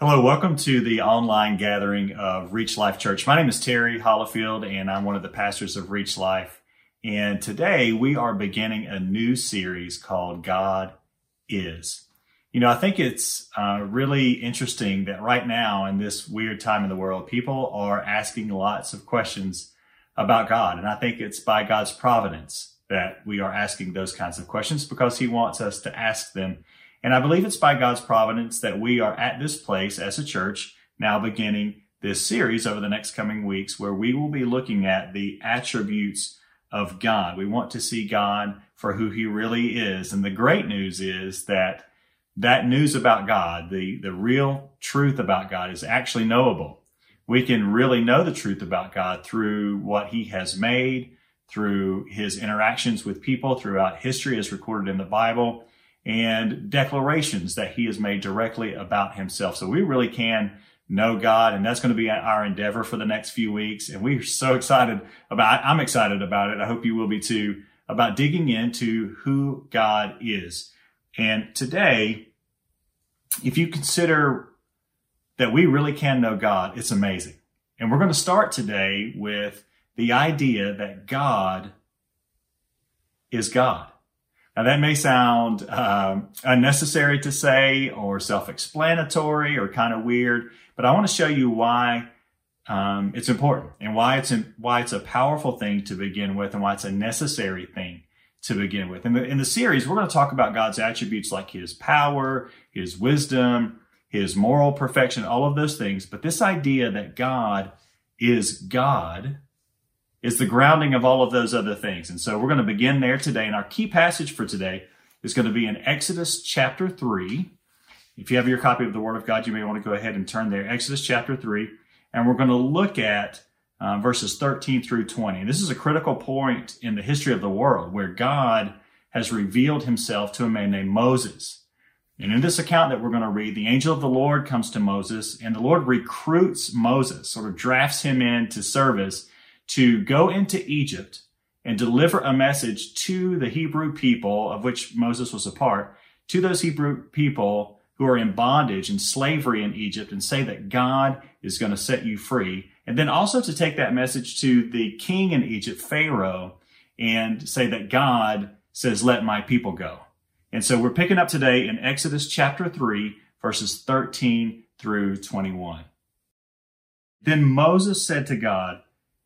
Hello, welcome to the online gathering of Reach Life Church. My name is Terry Hollifield, and I'm one of the pastors of Reach Life. And today we are beginning a new series called God Is. You know, I think it's uh, really interesting that right now, in this weird time in the world, people are asking lots of questions about God. And I think it's by God's providence that we are asking those kinds of questions because He wants us to ask them and I believe it's by God's providence that we are at this place as a church now beginning this series over the next coming weeks where we will be looking at the attributes of God. We want to see God for who he really is. And the great news is that that news about God, the, the real truth about God is actually knowable. We can really know the truth about God through what he has made, through his interactions with people throughout history as recorded in the Bible, and declarations that he has made directly about himself. So we really can know God, and that's going to be our endeavor for the next few weeks. And we're so excited about, I'm excited about it. I hope you will be too, about digging into who God is. And today, if you consider that we really can know God, it's amazing. And we're going to start today with the idea that God is God. Now, that may sound um, unnecessary to say or self explanatory or kind of weird, but I want to show you why um, it's important and why it's, in, why it's a powerful thing to begin with and why it's a necessary thing to begin with. In the, in the series, we're going to talk about God's attributes like his power, his wisdom, his moral perfection, all of those things. But this idea that God is God is the grounding of all of those other things. And so we're going to begin there today. And our key passage for today is going to be in Exodus chapter 3. If you have your copy of the Word of God, you may want to go ahead and turn there. Exodus chapter 3. And we're going to look at uh, verses 13 through 20. And this is a critical point in the history of the world where God has revealed himself to a man named Moses. And in this account that we're going to read, the angel of the Lord comes to Moses, and the Lord recruits Moses, sort of drafts him into service to go into Egypt and deliver a message to the Hebrew people, of which Moses was a part, to those Hebrew people who are in bondage and slavery in Egypt and say that God is going to set you free. And then also to take that message to the king in Egypt, Pharaoh, and say that God says, let my people go. And so we're picking up today in Exodus chapter 3, verses 13 through 21. Then Moses said to God,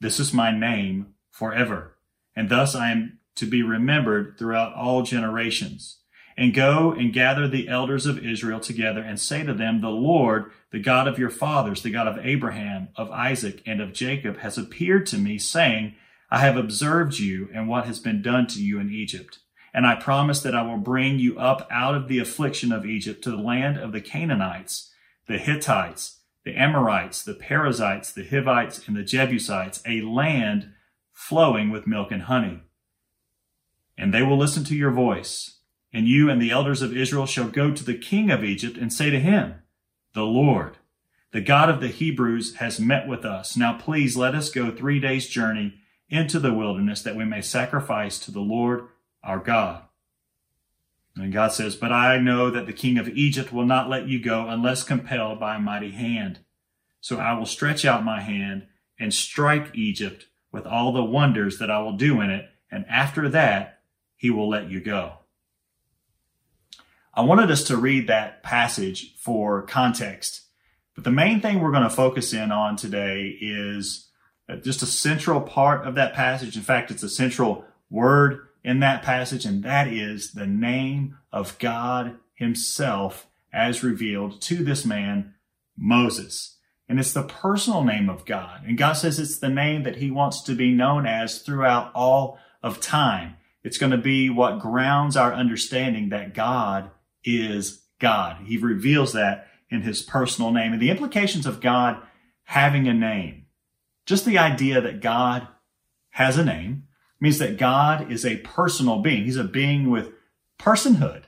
This is my name forever. And thus I am to be remembered throughout all generations. And go and gather the elders of Israel together and say to them, The Lord, the God of your fathers, the God of Abraham, of Isaac, and of Jacob, has appeared to me, saying, I have observed you and what has been done to you in Egypt. And I promise that I will bring you up out of the affliction of Egypt to the land of the Canaanites, the Hittites, the Amorites, the Perizzites, the Hivites, and the Jebusites, a land flowing with milk and honey. And they will listen to your voice. And you and the elders of Israel shall go to the king of Egypt and say to him, The Lord, the God of the Hebrews, has met with us. Now please let us go three days' journey into the wilderness that we may sacrifice to the Lord our God. And God says, But I know that the king of Egypt will not let you go unless compelled by a mighty hand. So I will stretch out my hand and strike Egypt with all the wonders that I will do in it, and after that he will let you go. I wanted us to read that passage for context, but the main thing we're going to focus in on today is uh, just a central part of that passage. In fact, it's a central word in that passage, and that is the name of God Himself as revealed to this man, Moses. And it's the personal name of God. And God says it's the name that He wants to be known as throughout all of time. It's going to be what grounds our understanding that God is God. He reveals that in his personal name and the implications of God having a name. Just the idea that God has a name means that God is a personal being. He's a being with personhood.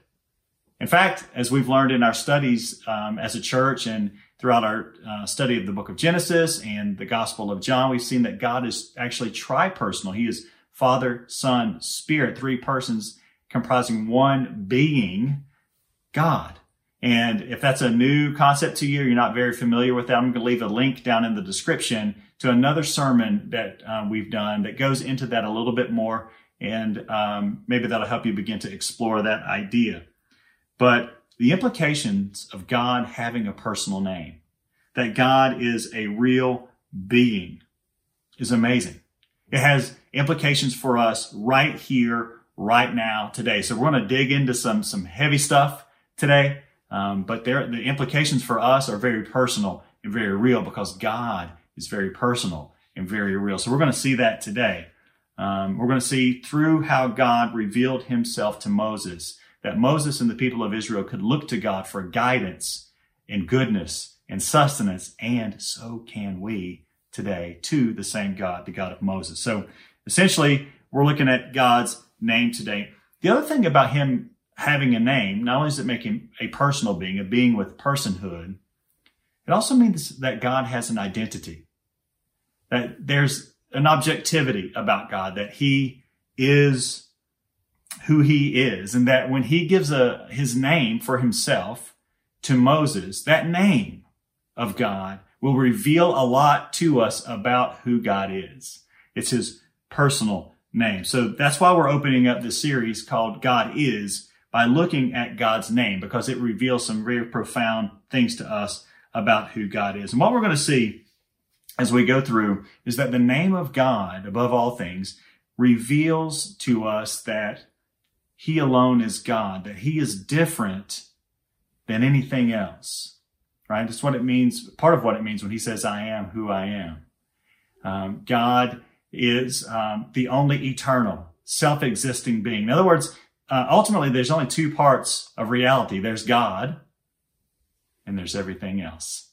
In fact, as we've learned in our studies um, as a church and throughout our uh, study of the book of Genesis and the Gospel of John, we've seen that God is actually tri-personal. He is Father, Son, Spirit, three persons comprising one being, God. And if that's a new concept to you, you're not very familiar with that, I'm going to leave a link down in the description to another sermon that uh, we've done that goes into that a little bit more. And um, maybe that'll help you begin to explore that idea. But the implications of God having a personal name, that God is a real being, is amazing. It has implications for us right here, right now, today. So we're going to dig into some, some heavy stuff today. Um, but there, the implications for us are very personal and very real because God is very personal and very real. So we're going to see that today. Um, we're going to see through how God revealed himself to Moses that Moses and the people of Israel could look to God for guidance and goodness and sustenance. And so can we today to the same God, the God of Moses. So essentially, we're looking at God's name today. The other thing about him having a name, not only does it make him a personal being, a being with personhood, it also means that God has an identity. That there's an objectivity about God, that he is who he is, and that when he gives a, his name for himself to Moses, that name of God will reveal a lot to us about who God is. It's his personal name. So that's why we're opening up this series called God is by looking at God's name because it reveals some very profound things to us about who God is. And what we're going to see as we go through is that the name of God above all things reveals to us that he alone is God, that he is different than anything else. Right? That's what it means. Part of what it means when he says, I am who I am. Um, God is um, the only eternal, self-existing being. In other words, uh, ultimately, there's only two parts of reality. There's God, and there's everything else.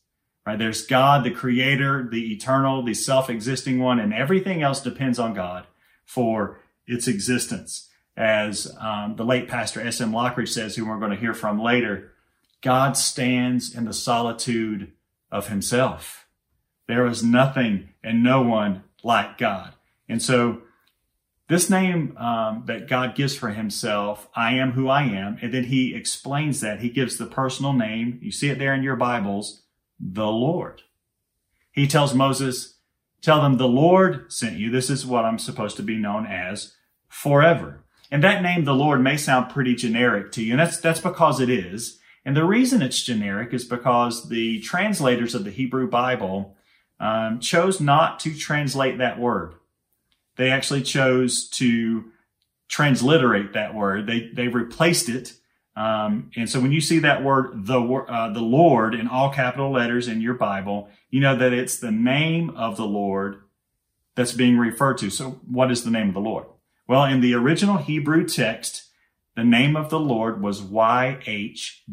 Right? There's God, the creator, the eternal, the self-existing one, and everything else depends on God for its existence. As um, the late pastor S.M. Lockridge says, who we're going to hear from later, God stands in the solitude of himself. There is nothing and no one like God. And so this name um, that God gives for himself, I am who I am, and then he explains that. He gives the personal name. You see it there in your Bibles, the Lord. He tells Moses, tell them the Lord sent you. This is what I'm supposed to be known as forever. And that name, the Lord, may sound pretty generic to you, and that's, that's because it is. And the reason it's generic is because the translators of the Hebrew Bible um, chose not to translate that word they actually chose to transliterate that word. They they replaced it. Um, and so when you see that word, the uh, the Lord in all capital letters in your Bible, you know that it's the name of the Lord that's being referred to. So what is the name of the Lord? Well, in the original Hebrew text, the name of the Lord was YHWH,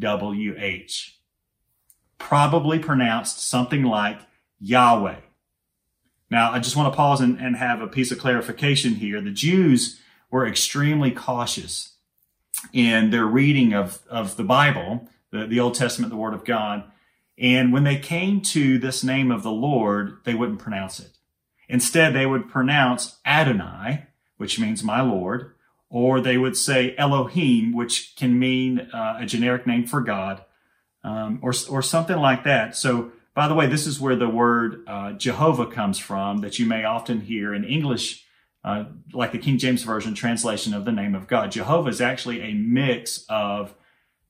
probably pronounced something like Yahweh. Now, I just want to pause and, and have a piece of clarification here. The Jews were extremely cautious in their reading of, of the Bible, the, the Old Testament, the Word of God. And when they came to this name of the Lord, they wouldn't pronounce it. Instead, they would pronounce Adonai, which means my Lord, or they would say Elohim, which can mean uh, a generic name for God, um, or, or something like that. So by the way, this is where the word uh, Jehovah comes from that you may often hear in English, uh, like the King James Version translation of the name of God. Jehovah is actually a mix of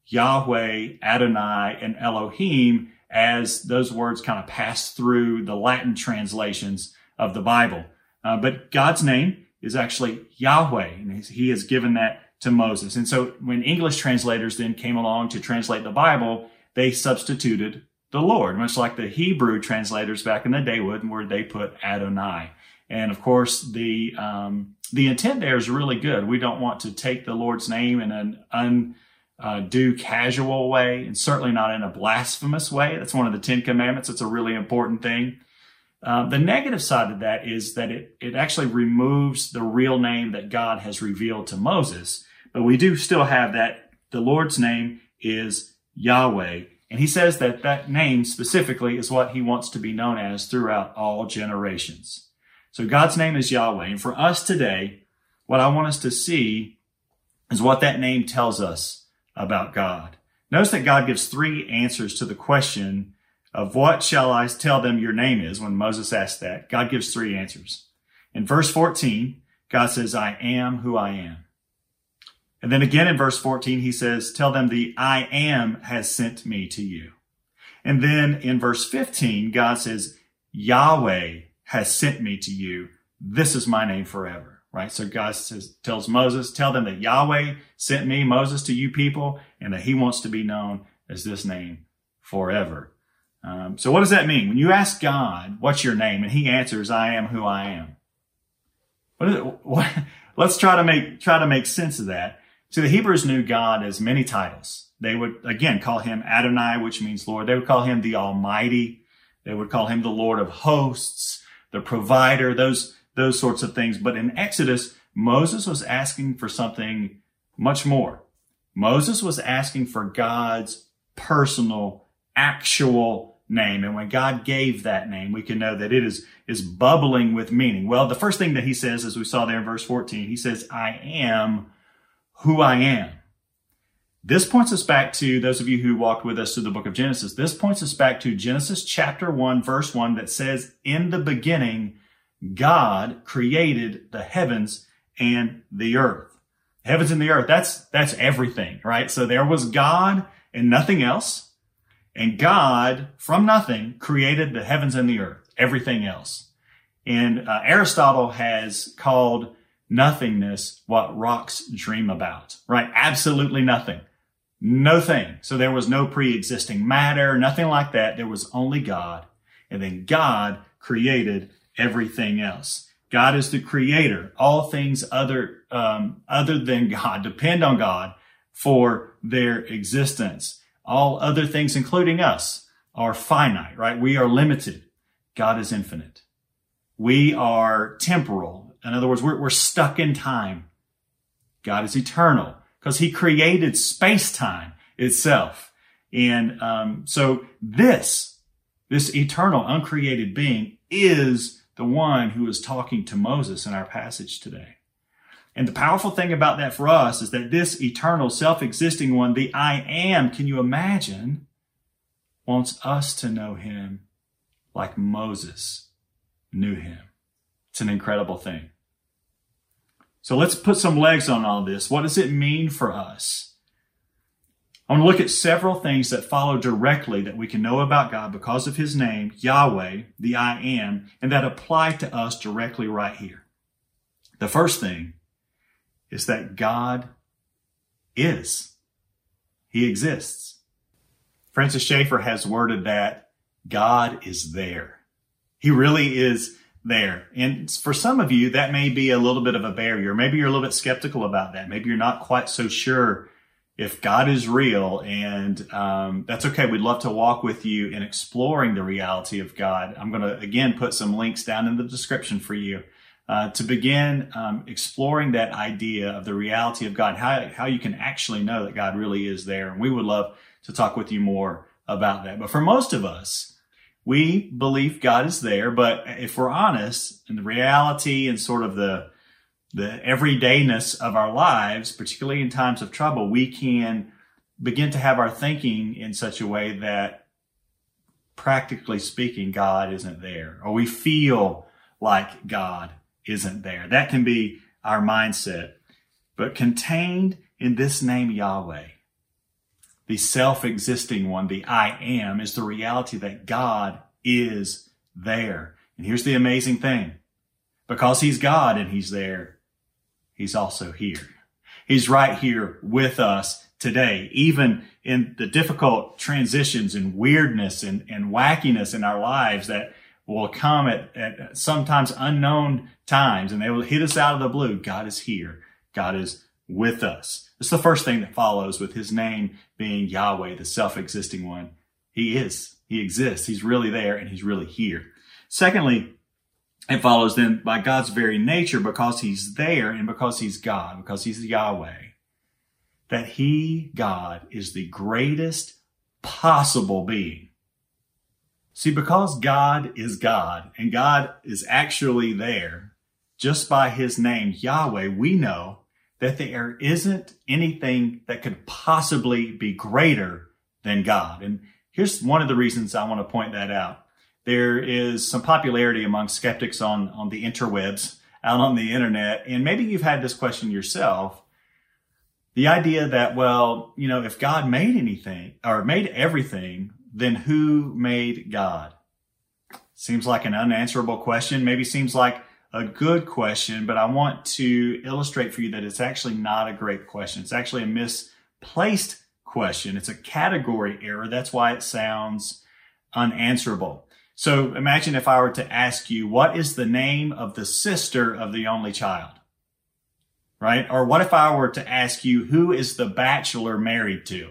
Yahweh, Adonai, and Elohim as those words kind of pass through the Latin translations of the Bible. Uh, but God's name is actually Yahweh, and he has given that to Moses. And so when English translators then came along to translate the Bible, they substituted the Lord, much like the Hebrew translators back in the day would, where they put Adonai. And of course, the um, the intent there is really good. We don't want to take the Lord's name in an uh, casual way, and certainly not in a blasphemous way. That's one of the Ten Commandments. It's a really important thing. Uh, the negative side of that is that it, it actually removes the real name that God has revealed to Moses. But we do still have that the Lord's name is Yahweh. And he says that that name specifically is what he wants to be known as throughout all generations. So God's name is Yahweh. And for us today, what I want us to see is what that name tells us about God. Notice that God gives three answers to the question of what shall I tell them your name is when Moses asked that. God gives three answers. In verse 14, God says, I am who I am. And then again in verse 14, he says, tell them the I am has sent me to you. And then in verse 15, God says, Yahweh has sent me to you. This is my name forever. Right? So God says, tells Moses, tell them that Yahweh sent me, Moses, to you people, and that he wants to be known as this name forever. Um, so what does that mean? When you ask God, what's your name? And he answers, I am who I am. What is it? What, let's try to make, try to make sense of that. So the Hebrews knew God as many titles. They would, again, call him Adonai, which means Lord. They would call him the Almighty. They would call him the Lord of hosts, the provider, those, those sorts of things. But in Exodus, Moses was asking for something much more. Moses was asking for God's personal, actual name. And when God gave that name, we can know that it is, is bubbling with meaning. Well, the first thing that he says, as we saw there in verse 14, he says, I am who I am. This points us back to those of you who walked with us through the book of Genesis. This points us back to Genesis chapter 1, verse 1 that says, In the beginning, God created the heavens and the earth. Heavens and the earth, that's, that's everything, right? So there was God and nothing else. And God, from nothing, created the heavens and the earth, everything else. And uh, Aristotle has called nothingness what rocks dream about, right? Absolutely nothing. No thing. So there was no pre-existing matter, nothing like that. There was only God. And then God created everything else. God is the creator. All things other, um, other than God depend on God for their existence. All other things, including us, are finite, right? We are limited. God is infinite. We are temporal. In other words, we're, we're stuck in time. God is eternal because he created space time itself. And um, so this, this eternal, uncreated being is the one who is talking to Moses in our passage today. And the powerful thing about that for us is that this eternal, self-existing one, the I am, can you imagine, wants us to know him like Moses knew him. It's an incredible thing. So let's put some legs on all this. What does it mean for us? I want to look at several things that follow directly that we can know about God because of his name, Yahweh, the I am, and that apply to us directly right here. The first thing is that God is. He exists. Francis Schaeffer has worded that God is there. He really is there. And for some of you, that may be a little bit of a barrier. Maybe you're a little bit skeptical about that. Maybe you're not quite so sure if God is real. And um, that's okay. We'd love to walk with you in exploring the reality of God. I'm going to, again, put some links down in the description for you uh, to begin um, exploring that idea of the reality of God, how, how you can actually know that God really is there. And we would love to talk with you more about that. But for most of us, we believe God is there, but if we're honest, in the reality and sort of the the everydayness of our lives, particularly in times of trouble, we can begin to have our thinking in such a way that practically speaking, God isn't there, or we feel like God isn't there. That can be our mindset. But contained in this name Yahweh, the self-existing one, the I am, is the reality that God is there. And here's the amazing thing. Because he's God and he's there, he's also here. He's right here with us today, even in the difficult transitions and weirdness and, and wackiness in our lives that will come at, at sometimes unknown times and they will hit us out of the blue. God is here. God is with us. It's the first thing that follows with his name being Yahweh, the self-existing one. He is. He exists. He's really there and he's really here. Secondly, it follows then by God's very nature because he's there and because he's God, because he's Yahweh, that he, God, is the greatest possible being. See, because God is God and God is actually there, just by his name, Yahweh, we know that there isn't anything that could possibly be greater than God. And here's one of the reasons I want to point that out. There is some popularity among skeptics on, on the interwebs, out on the internet, and maybe you've had this question yourself. The idea that, well, you know, if God made anything or made everything, then who made God? Seems like an unanswerable question. Maybe seems like a good question, but I want to illustrate for you that it's actually not a great question. It's actually a misplaced question. It's a category error. That's why it sounds unanswerable. So imagine if I were to ask you, what is the name of the sister of the only child? Right? Or what if I were to ask you, who is the bachelor married to?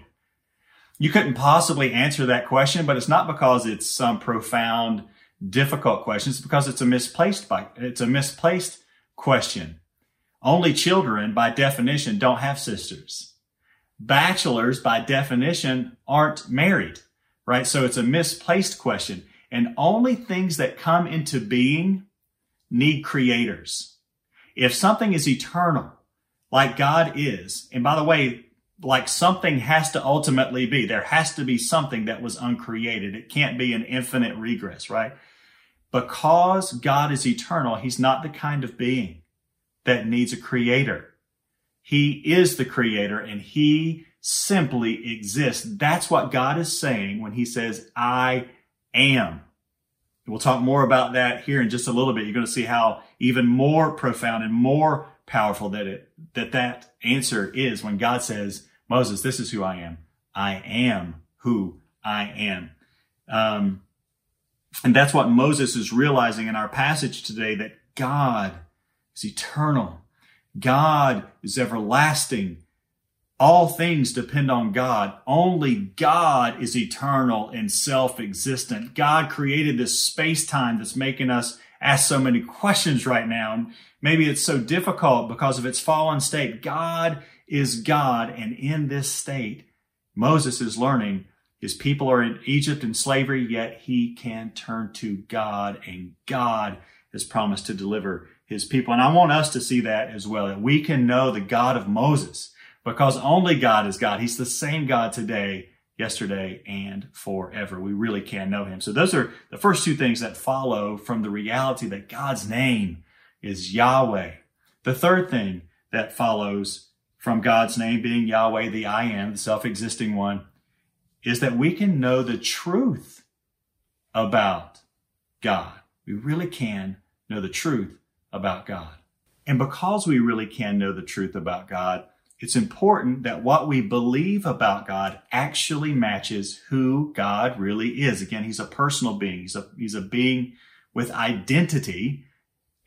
You couldn't possibly answer that question, but it's not because it's some profound difficult questions because it's a misplaced by, it's a misplaced question. Only children by definition don't have sisters. Bachelors by definition aren't married, right? So it's a misplaced question. And only things that come into being need creators. If something is eternal, like God is, and by the way, like something has to ultimately be, there has to be something that was uncreated. It can't be an infinite regress, right? Because God is eternal, he's not the kind of being that needs a creator. He is the creator and he simply exists. That's what God is saying when he says, I am. We'll talk more about that here in just a little bit. You're going to see how even more profound and more powerful that it, that that answer is when God says, Moses, this is who I am. I am who I am. Um, and that's what Moses is realizing in our passage today that God is eternal. God is everlasting. All things depend on God. Only God is eternal and self-existent. God created this space-time that's making us ask so many questions right now. Maybe it's so difficult because of its fallen state. God is God. And in this state, Moses is learning his people are in Egypt in slavery, yet he can turn to God, and God has promised to deliver his people. And I want us to see that as well, that we can know the God of Moses because only God is God. He's the same God today, yesterday, and forever. We really can know him. So those are the first two things that follow from the reality that God's name is Yahweh. The third thing that follows from God's name being Yahweh, the I am, the self-existing one, is that we can know the truth about God. We really can know the truth about God. And because we really can know the truth about God, it's important that what we believe about God actually matches who God really is. Again, he's a personal being. He's a, he's a being with identity.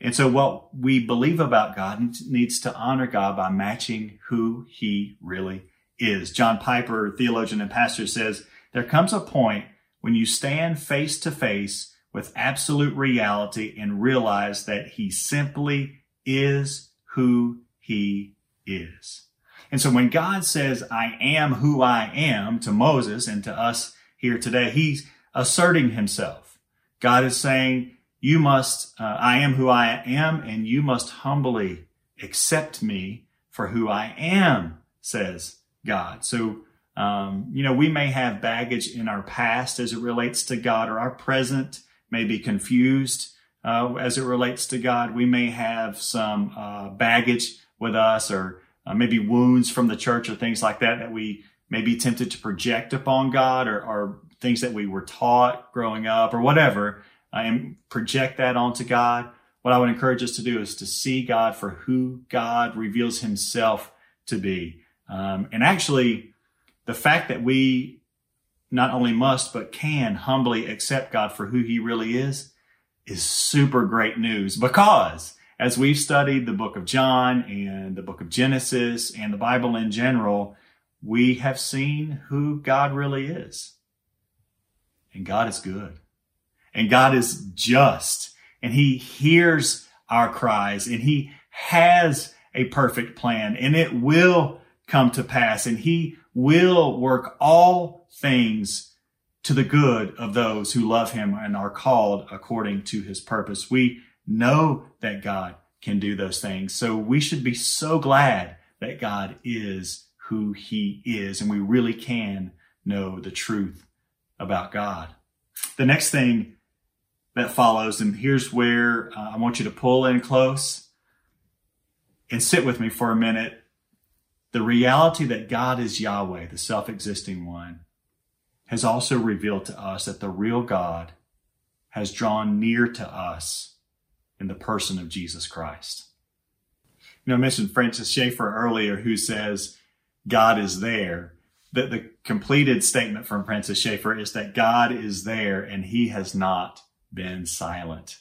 And so what we believe about God needs to honor God by matching who he really is. John Piper, theologian and pastor, says there comes a point when you stand face to face with absolute reality and realize that he simply is who he is. And so when God says, I am who I am to Moses and to us here today, he's asserting himself. God is saying, you must, uh, I am who I am, and you must humbly accept me for who I am, says God. So, um, you know, we may have baggage in our past as it relates to God, or our present may be confused uh, as it relates to God. We may have some uh, baggage with us, or uh, maybe wounds from the church, or things like that that we may be tempted to project upon God, or, or things that we were taught growing up, or whatever, uh, and project that onto God. What I would encourage us to do is to see God for who God reveals Himself to be. Um, and actually, the fact that we not only must, but can humbly accept God for who he really is, is super great news because as we've studied the book of John and the book of Genesis and the Bible in general, we have seen who God really is. And God is good. And God is just. And He hears our cries and He has a perfect plan and it will come to pass and He will work all things to the good of those who love Him and are called according to His purpose. We know that God can do those things. So we should be so glad that God is who he is and we really can know the truth about God. The next thing that follows, and here's where uh, I want you to pull in close and sit with me for a minute. The reality that God is Yahweh, the self existing one, has also revealed to us that the real God has drawn near to us in the person of Jesus Christ. You know, I mentioned Francis Schaeffer earlier, who says God is there. That the completed statement from Francis Schaeffer is that God is there and he has not been silent.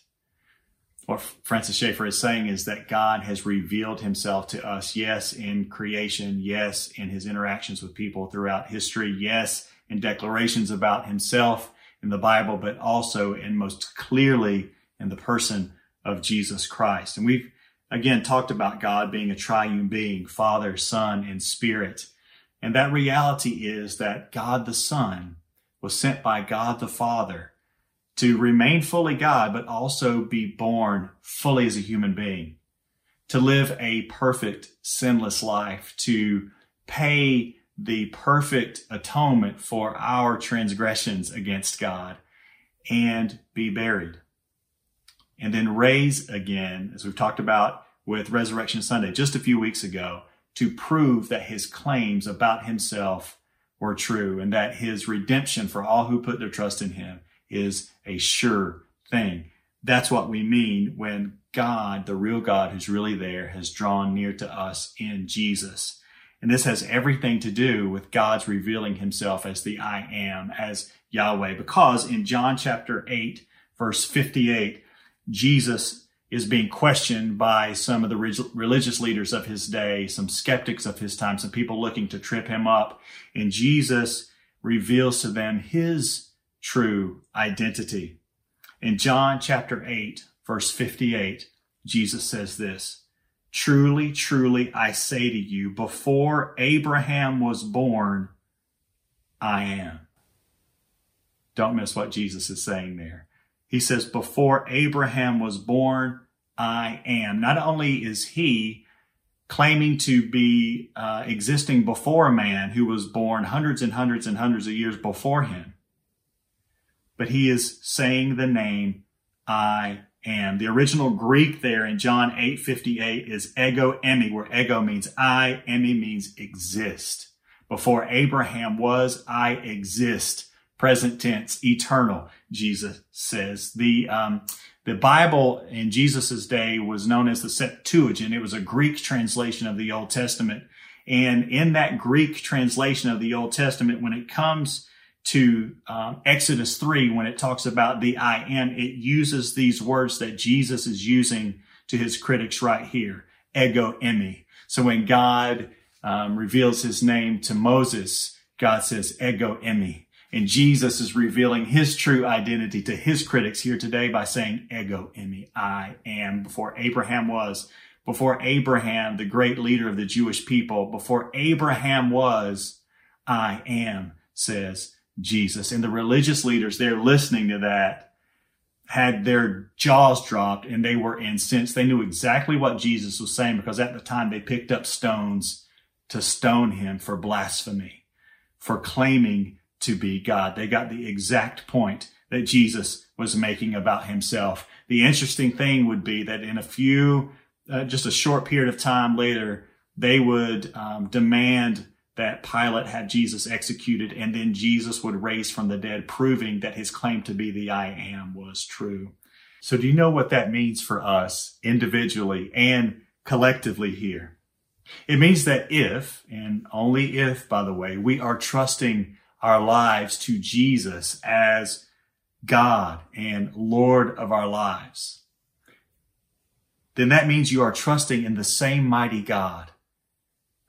What Francis Schaeffer is saying is that God has revealed himself to us, yes, in creation, yes, in his interactions with people throughout history, yes, in declarations about himself in the Bible, but also and most clearly in the person of Jesus Christ. And we've again talked about God being a triune being, Father, Son, and Spirit. And that reality is that God the Son was sent by God the Father to remain fully God, but also be born fully as a human being, to live a perfect, sinless life, to pay the perfect atonement for our transgressions against God, and be buried. And then raise again, as we've talked about with Resurrection Sunday just a few weeks ago, to prove that his claims about himself were true and that his redemption for all who put their trust in him is a sure thing. That's what we mean when God, the real God who's really there, has drawn near to us in Jesus. And this has everything to do with God's revealing himself as the I am, as Yahweh, because in John chapter 8, verse 58, Jesus is being questioned by some of the religious leaders of his day, some skeptics of his time, some people looking to trip him up. And Jesus reveals to them his true identity. In John chapter 8, verse 58, Jesus says this Truly, truly, I say to you, before Abraham was born, I am. Don't miss what Jesus is saying there. He says, Before Abraham was born, I am. Not only is he claiming to be uh, existing before a man who was born hundreds and hundreds and hundreds of years before him, but he is saying the name I am. The original Greek there in John 8 58 is ego eimi, where ego means I, eimi means exist. Before Abraham was, I exist present tense, eternal, Jesus says. The, um, the Bible in Jesus' day was known as the Septuagint. It was a Greek translation of the Old Testament. And in that Greek translation of the Old Testament, when it comes to um, Exodus 3, when it talks about the I am, it uses these words that Jesus is using to his critics right here, ego eimi. So when God um, reveals his name to Moses, God says, ego eimi. And Jesus is revealing his true identity to his critics here today by saying, ego eimi, I am. Before Abraham was, before Abraham, the great leader of the Jewish people, before Abraham was, I am, says Jesus. And the religious leaders, they're listening to that, had their jaws dropped and they were incensed. They knew exactly what Jesus was saying because at the time they picked up stones to stone him for blasphemy, for claiming to be God. They got the exact point that Jesus was making about himself. The interesting thing would be that in a few, uh, just a short period of time later, they would um, demand that Pilate had Jesus executed, and then Jesus would raise from the dead, proving that his claim to be the I am was true. So, do you know what that means for us individually and collectively here? It means that if, and only if, by the way, we are trusting our lives to Jesus as God and Lord of our lives, then that means you are trusting in the same mighty God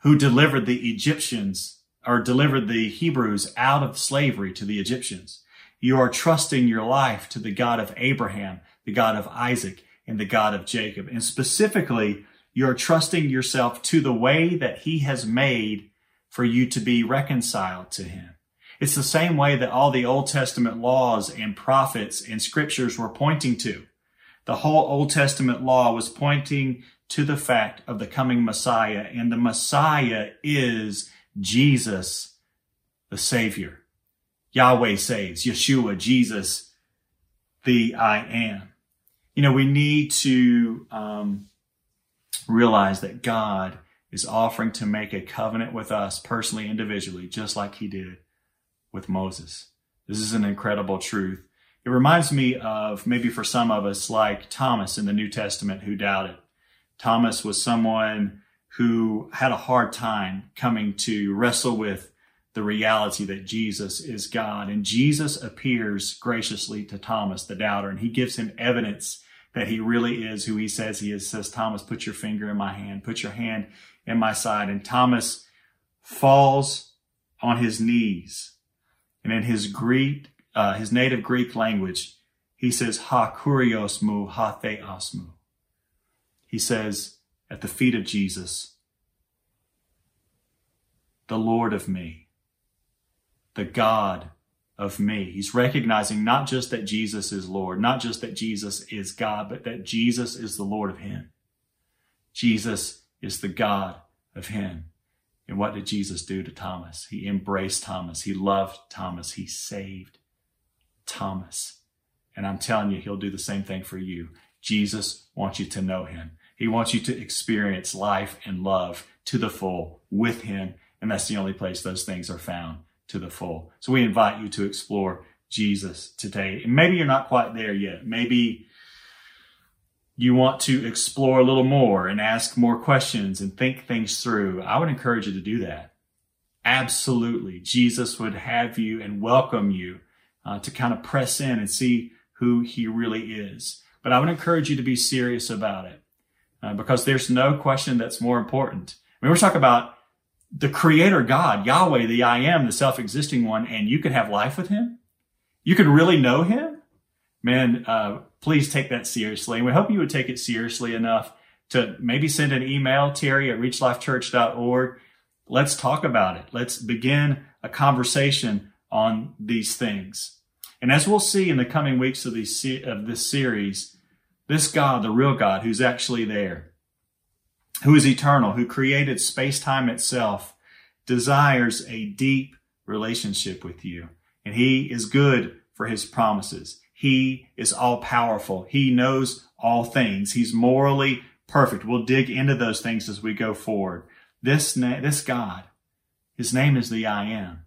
who delivered the Egyptians or delivered the Hebrews out of slavery to the Egyptians. You are trusting your life to the God of Abraham, the God of Isaac, and the God of Jacob. And specifically, you're trusting yourself to the way that he has made for you to be reconciled to him. It's the same way that all the Old Testament laws and prophets and scriptures were pointing to. The whole Old Testament law was pointing to the fact of the coming Messiah, and the Messiah is Jesus, the Savior. Yahweh saves, Yeshua, Jesus, the I am. You know, we need to um, realize that God is offering to make a covenant with us personally, individually, just like he did with Moses. This is an incredible truth. It reminds me of maybe for some of us, like Thomas in the New Testament who doubted. Thomas was someone who had a hard time coming to wrestle with the reality that Jesus is God. And Jesus appears graciously to Thomas, the doubter, and he gives him evidence that he really is who he says he is. Says, Thomas, put your finger in my hand, put your hand in my side. And Thomas falls on his knees. And in his Greek, uh, his native Greek language, he says, Ha kurios mu, ha theos mu. He says, at the feet of Jesus, the Lord of me, the God of me. He's recognizing not just that Jesus is Lord, not just that Jesus is God, but that Jesus is the Lord of him. Jesus is the God of him. And what did Jesus do to Thomas? He embraced Thomas. He loved Thomas. He saved Thomas. And I'm telling you, he'll do the same thing for you. Jesus wants you to know him. He wants you to experience life and love to the full with him. And that's the only place those things are found to the full. So we invite you to explore Jesus today. And maybe you're not quite there yet. Maybe you want to explore a little more and ask more questions and think things through. I would encourage you to do that. Absolutely. Jesus would have you and welcome you uh, to kind of press in and see who he really is. But I would encourage you to be serious about it uh, because there's no question that's more important. I mean, we're talking about the creator God, Yahweh, the I am, the self existing one, and you can have life with him. You can really know him. Man, uh, please take that seriously. And we hope you would take it seriously enough to maybe send an email, Terry at reachlifechurch.org. Let's talk about it. Let's begin a conversation on these things. And as we'll see in the coming weeks of, these, of this series, this God, the real God, who's actually there, who is eternal, who created space time itself, desires a deep relationship with you. And he is good for his promises. He is all powerful. He knows all things. He's morally perfect. We'll dig into those things as we go forward. This, this God, his name is the I am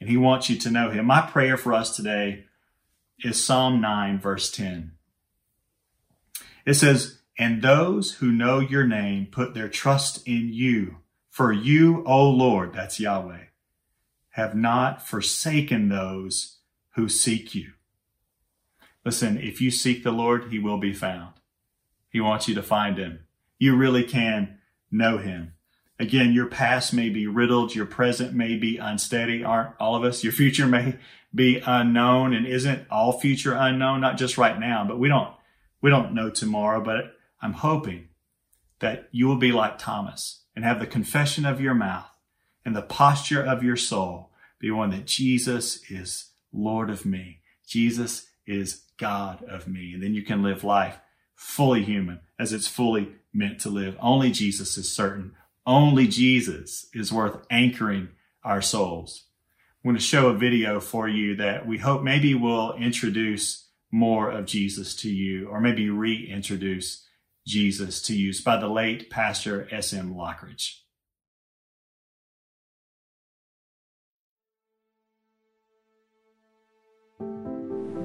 and he wants you to know him. My prayer for us today is Psalm 9, verse 10. It says, And those who know your name put their trust in you, for you, O Lord, that's Yahweh, have not forsaken those who seek you. Listen, if you seek the Lord, he will be found. He wants you to find him. You really can know him. Again, your past may be riddled, your present may be unsteady, aren't all of us? Your future may be unknown and isn't all future unknown, not just right now, but we don't we don't know tomorrow, but I'm hoping that you will be like Thomas and have the confession of your mouth and the posture of your soul be one that Jesus is Lord of me. Jesus is God of me. And then you can live life fully human as it's fully meant to live. Only Jesus is certain. Only Jesus is worth anchoring our souls. I'm going to show a video for you that we hope maybe will introduce more of Jesus to you, or maybe reintroduce Jesus to you. It's by the late Pastor S.M. Lockridge.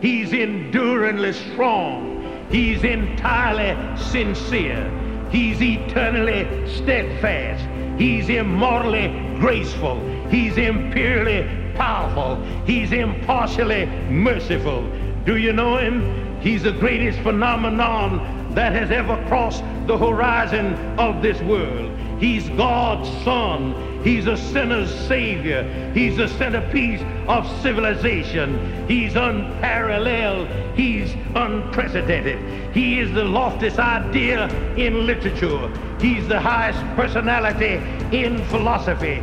He's enduringly strong. He's entirely sincere. He's eternally steadfast. He's immortally graceful. He's imperially powerful. He's impartially merciful. Do you know him? He's the greatest phenomenon that has ever crossed the horizon of this world. He's God's Son. He's a sinner's Savior. He's the centerpiece of civilization. He's unparalleled. He's unprecedented. He is the loftiest idea in literature. He's the highest personality in philosophy.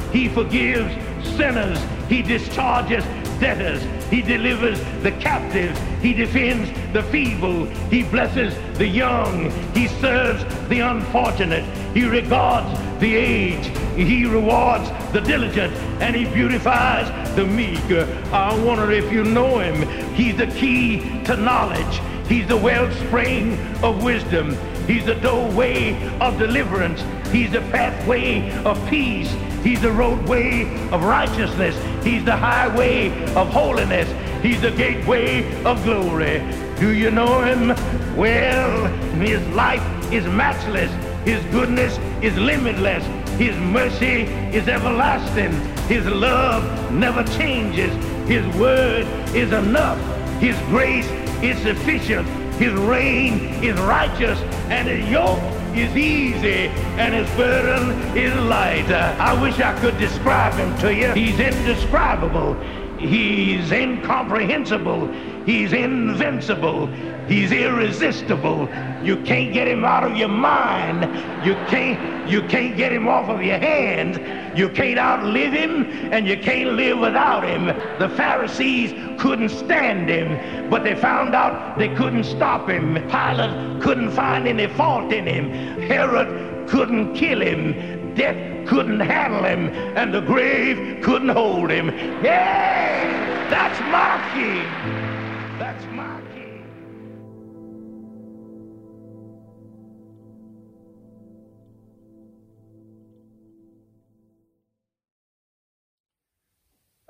He forgives sinners. He discharges debtors. He delivers the captive. He defends the feeble. He blesses the young. He serves the unfortunate. He regards the aged. He rewards the diligent. And he beautifies the meek. I wonder if you know him. He's the key to knowledge. He's the wellspring of wisdom. He's the doorway of deliverance. He's the pathway of peace. He's the roadway of righteousness. He's the highway of holiness. He's the gateway of glory. Do you know him? Well, his life is matchless. His goodness is limitless. His mercy is everlasting. His love never changes. His word is enough. His grace is sufficient. His reign is righteous and his yoke is easy and his burden is light. I wish I could describe him to you. He's indescribable. He's incomprehensible. He's invincible. He's irresistible. You can't get him out of your mind. You can't you can't get him off of your hands. You can't outlive him and you can't live without him. The Pharisees couldn't stand him, but they found out they couldn't stop him. Pilate couldn't find any fault in him. Herod couldn't kill him. Death couldn't handle him, and the grave couldn't hold him. Yeah, that's my king.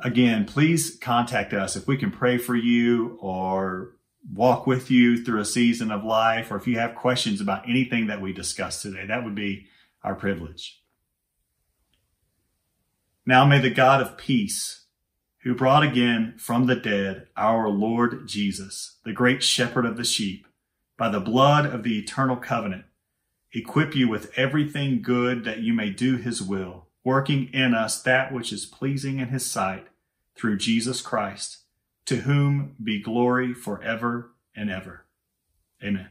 Again, please contact us if we can pray for you or walk with you through a season of life, or if you have questions about anything that we discussed today. That would be our privilege. Now may the God of peace, who brought again from the dead our Lord Jesus, the great shepherd of the sheep, by the blood of the eternal covenant, equip you with everything good that you may do his will, working in us that which is pleasing in his sight through Jesus Christ, to whom be glory forever and ever. Amen.